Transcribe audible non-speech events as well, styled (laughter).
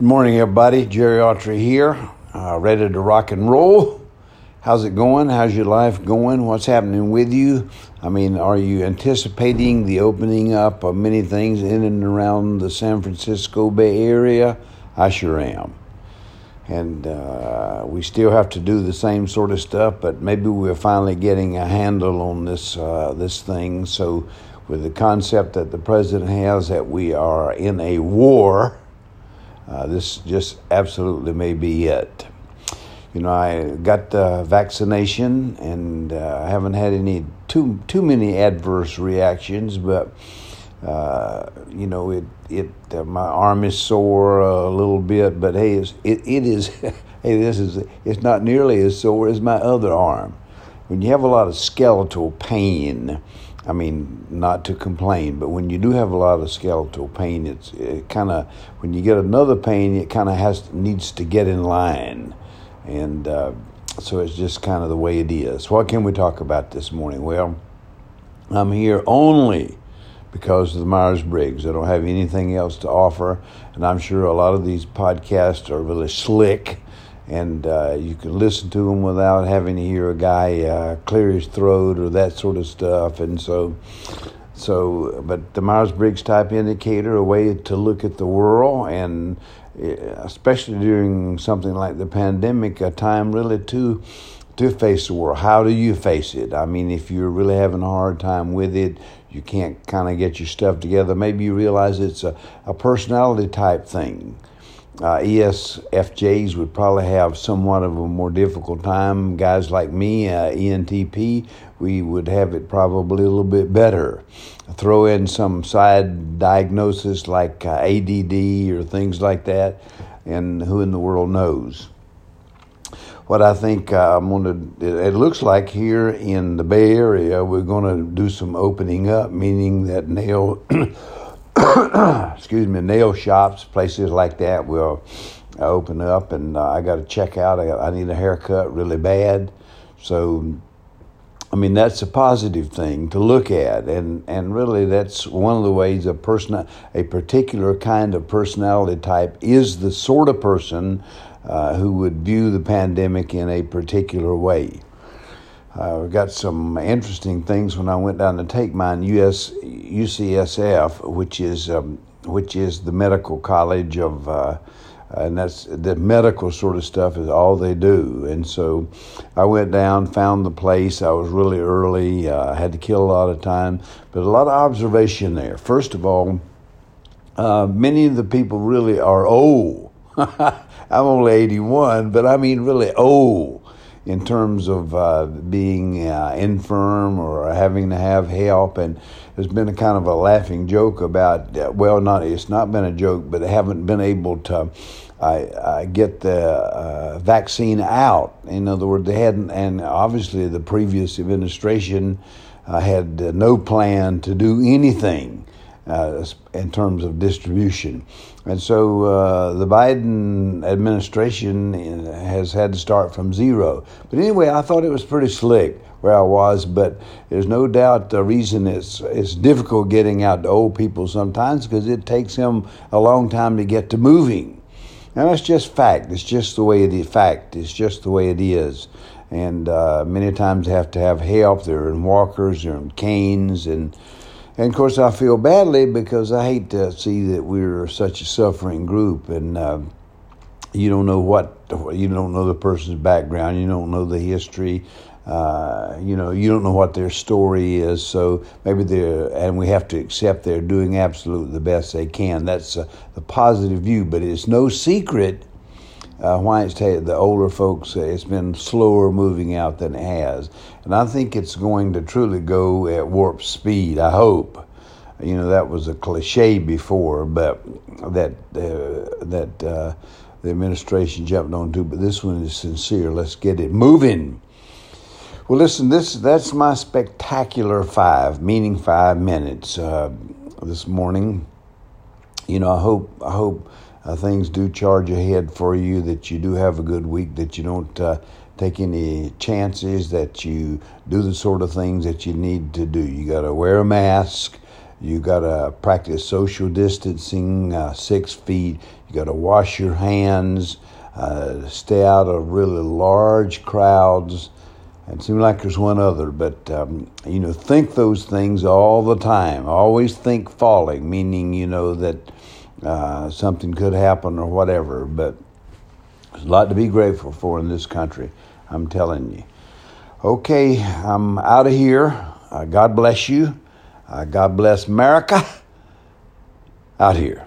Good morning, everybody. Jerry Autry here, uh, ready to rock and roll. How's it going? How's your life going? What's happening with you? I mean, are you anticipating the opening up of many things in and around the San Francisco Bay Area? I sure am. And uh, we still have to do the same sort of stuff, but maybe we're finally getting a handle on this uh, this thing. So, with the concept that the president has that we are in a war uh, this just absolutely may be it. You know, I got the vaccination and uh, I haven't had any too too many adverse reactions, but uh, you know, it it uh, my arm is sore a little bit, but hey, it it is (laughs) hey, this is it's not nearly as sore as my other arm. When you have a lot of skeletal pain, I mean, not to complain, but when you do have a lot of skeletal pain, it's it kind of when you get another pain, it kind of has needs to get in line, and uh, so it's just kind of the way it is. What can we talk about this morning? Well, I'm here only because of the Myers Briggs. I don't have anything else to offer, and I'm sure a lot of these podcasts are really slick and uh, you can listen to them without having to hear a guy uh, clear his throat or that sort of stuff. And so, so, but the Myers Briggs type indicator, a way to look at the world, and eh, especially during something like the pandemic, a time really to to face the world. How do you face it? I mean, if you're really having a hard time with it, you can't kind of get your stuff together. Maybe you realize it's a, a personality type thing uh, ESFJs would probably have somewhat of a more difficult time. Guys like me, uh, ENTP, we would have it probably a little bit better. Throw in some side diagnosis like uh, ADD or things like that, and who in the world knows? What I think uh, I'm going to, it looks like here in the Bay Area, we're going to do some opening up, meaning that nail. (clears throat) (coughs) excuse me, nail shops, places like that will open up, and uh, I got to check out. I, got, I need a haircut really bad, so I mean that's a positive thing to look at, and and really that's one of the ways a person, a particular kind of personality type, is the sort of person uh, who would view the pandemic in a particular way. I got some interesting things when I went down to take mine. US UCSF, which is um, which is the medical college of, uh, and that's the medical sort of stuff is all they do. And so, I went down, found the place. I was really early. Uh, had to kill a lot of time, but a lot of observation there. First of all, uh, many of the people really are old. (laughs) I'm only 81, but I mean really old in terms of uh, being uh, infirm or having to have help. And there's been a kind of a laughing joke about, uh, well, not it's not been a joke, but they haven't been able to uh, get the uh, vaccine out. In other words, they hadn't, and obviously the previous administration uh, had no plan to do anything uh, in terms of distribution. And so uh, the Biden administration uh, has had to start from zero. But anyway, I thought it was pretty slick where I was, but there's no doubt the reason it's, it's difficult getting out to old people sometimes because it takes them a long time to get to moving. And that's just fact. It's just the way it is. Fact. It's just the way it is. And uh, many times they have to have help. They're in walkers, they're in canes, and and of course, I feel badly because I hate to see that we're such a suffering group, and uh, you don't know what you don't know the person's background, you don't know the history, uh, you know, you don't know what their story is. So maybe they're, and we have to accept they're doing absolutely the best they can. That's uh, the positive view, but it's no secret uh, why it's t- the older folks, uh, it's been slower moving out than it has. And I think it's going to truly go at warp speed, I hope. You know, that was a cliche before, but that, uh, that uh, the administration jumped onto, but this one is sincere. Let's get it moving. Well, listen, this that's my spectacular five, meaning five minutes uh, this morning. You know, I hope I hope uh, things do charge ahead for you, that you do have a good week, that you don't uh, take any chances, that you do the sort of things that you need to do. You got to wear a mask. You got to practice social distancing, uh, six feet. You got to wash your hands, uh, stay out of really large crowds. It seems like there's one other, but um, you know, think those things all the time. Always think falling, meaning you know that uh, something could happen or whatever. But there's a lot to be grateful for in this country. I'm telling you. Okay, I'm out of here. Uh, God bless you. Uh, God bless America. Out here.